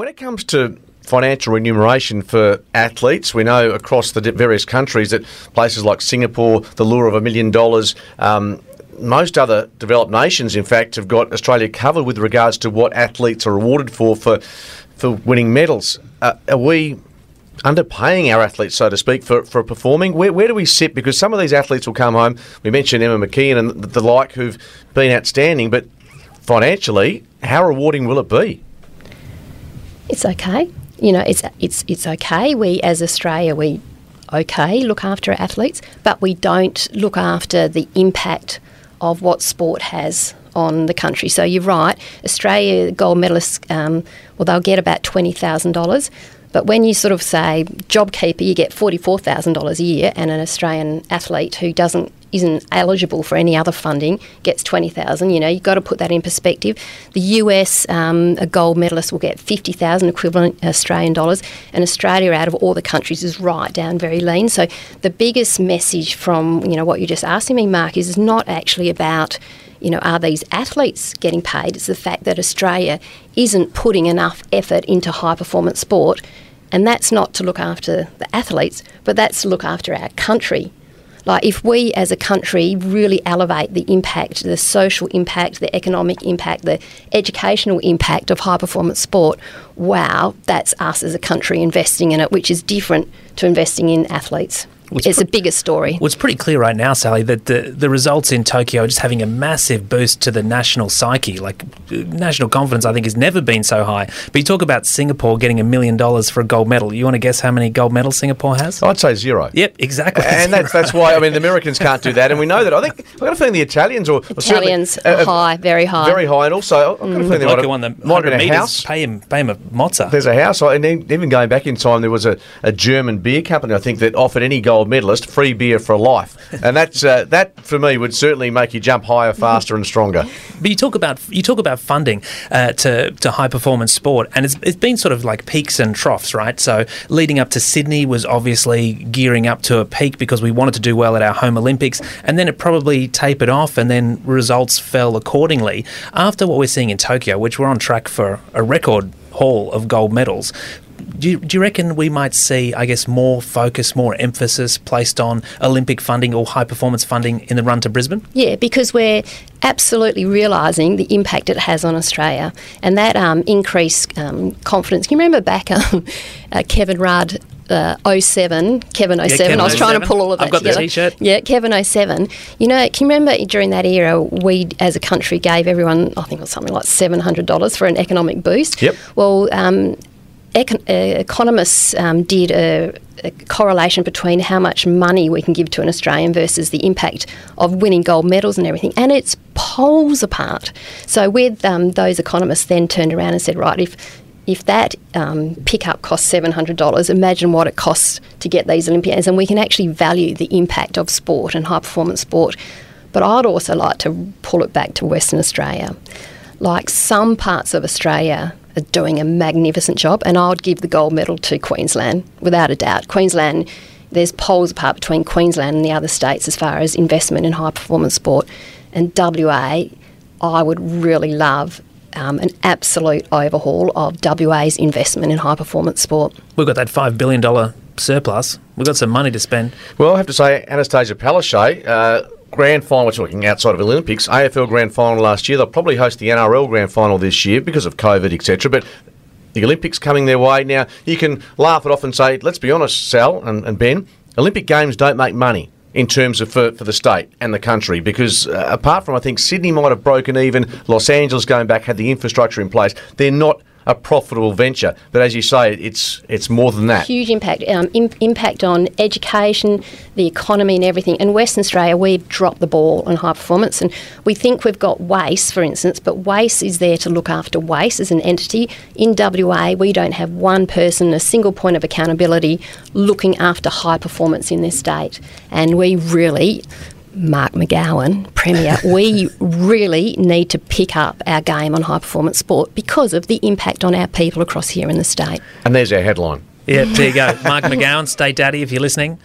When it comes to financial remuneration for athletes, we know across the various countries that places like Singapore, the lure of a million dollars. Um, most other developed nations, in fact, have got Australia covered with regards to what athletes are awarded for for, for winning medals. Uh, are we underpaying our athletes, so to speak, for, for performing? Where, where do we sit? Because some of these athletes will come home. We mentioned Emma McKeon and the, the like who've been outstanding, but financially, how rewarding will it be? It's okay. You know, it's it's it's okay. We as Australia, we okay look after athletes, but we don't look after the impact of what sport has on the country. So you're right. Australia gold medalists, um, well, they'll get about twenty thousand dollars. But when you sort of say JobKeeper, you get forty-four thousand dollars a year, and an Australian athlete who doesn't isn't eligible for any other funding gets 20,000. You know, you've got to put that in perspective. The US, um, a gold medalist will get 50,000 equivalent Australian dollars, and Australia, out of all the countries, is right down very lean. So the biggest message from you know what you're just asking me, Mark, is not actually about you know, are these athletes getting paid? It's the fact that Australia isn't putting enough effort into high performance sport. And that's not to look after the athletes, but that's to look after our country like, if we as a country really elevate the impact, the social impact, the economic impact, the educational impact of high performance sport, wow, that's us as a country investing in it, which is different to investing in athletes. It's, it's pre- a bigger story. Well, it's pretty clear right now, Sally, that the, the results in Tokyo are just having a massive boost to the national psyche. Like, national confidence, I think, has never been so high. But you talk about Singapore getting a million dollars for a gold medal. You want to guess how many gold medals Singapore has? I'd say zero. Yep, exactly. And that's, that's why, I mean, the Americans can't do that. And we know that. I think, I've got a feeling the Italians or. Italians uh, are high, very high. Very high. And also, I've got mm. a feeling like the one that might have a house. Pay him, pay him a mozza. There's a house. And even going back in time, there was a, a German beer company, I think, that offered any gold medalist free beer for life, and that's uh, that for me would certainly make you jump higher, faster, and stronger. But you talk about you talk about funding uh, to to high performance sport, and it's it's been sort of like peaks and troughs, right? So leading up to Sydney was obviously gearing up to a peak because we wanted to do well at our home Olympics, and then it probably tapered off, and then results fell accordingly. After what we're seeing in Tokyo, which we're on track for a record haul of gold medals do you, do you reckon we might see, I guess, more focus, more emphasis placed on Olympic funding or high performance funding in the run to Brisbane? Yeah, because we're absolutely realising the impact it has on Australia and that um, increased um, confidence. Can you remember back um, uh, Kevin Rudd uh, 07, Kevin 07. Yeah, Kevin I was trying to pull all of that I've got together. the t-shirt. Yeah, Kevin 07. You know, can you remember during that era, we as a country gave everyone, I think it was something like $700 for an economic boost? Yep. Well, um, econ- uh, economists um, did a, a, correlation between how much money we can give to an Australian versus the impact of winning gold medals and everything, and it's poles apart. So, with um, those economists, then turned around and said, right, if if that um, pickup costs seven hundred dollars, imagine what it costs to get these Olympians, and we can actually value the impact of sport and high performance sport. But I'd also like to pull it back to Western Australia. Like some parts of Australia, are doing a magnificent job, and I would give the gold medal to Queensland without a doubt. Queensland, there's poles apart between Queensland and the other states as far as investment in high performance sport, and WA, I would really love um, an absolute overhaul of WA's investment in high performance sport. We've got that $5 billion surplus. We've got some money to spend. Well, I have to say, Annastacia Palaszczuk, uh, grand final, we're talking outside of Olympics, AFL grand final last year. They'll probably host the NRL grand final this year because of COVID, etc. But the Olympics coming their way. Now, you can laugh it off and say, let's be honest, Sal and, and Ben, Olympic Games don't make money in terms of for, for the state and the country because uh, apart from I think Sydney might have broken even, Los Angeles going back had the infrastructure in place. They're not a profitable venture. But as you say, it's it's more than that. Huge impact, um, Im- impact on education, the economy, and everything. In Western Australia, we've dropped the ball on high performance, and we think we've got WAIS, for instance, but WAIS is there to look after WAIS as an entity. In WA, we don't have one person, a single point of accountability, looking after high performance in this state, and we really Mark McGowan, Premier, we really need to pick up our game on high performance sport because of the impact on our people across here in the state. And there's our headline. Yeah, there you go. Mark McGowan, State Daddy, if you're listening.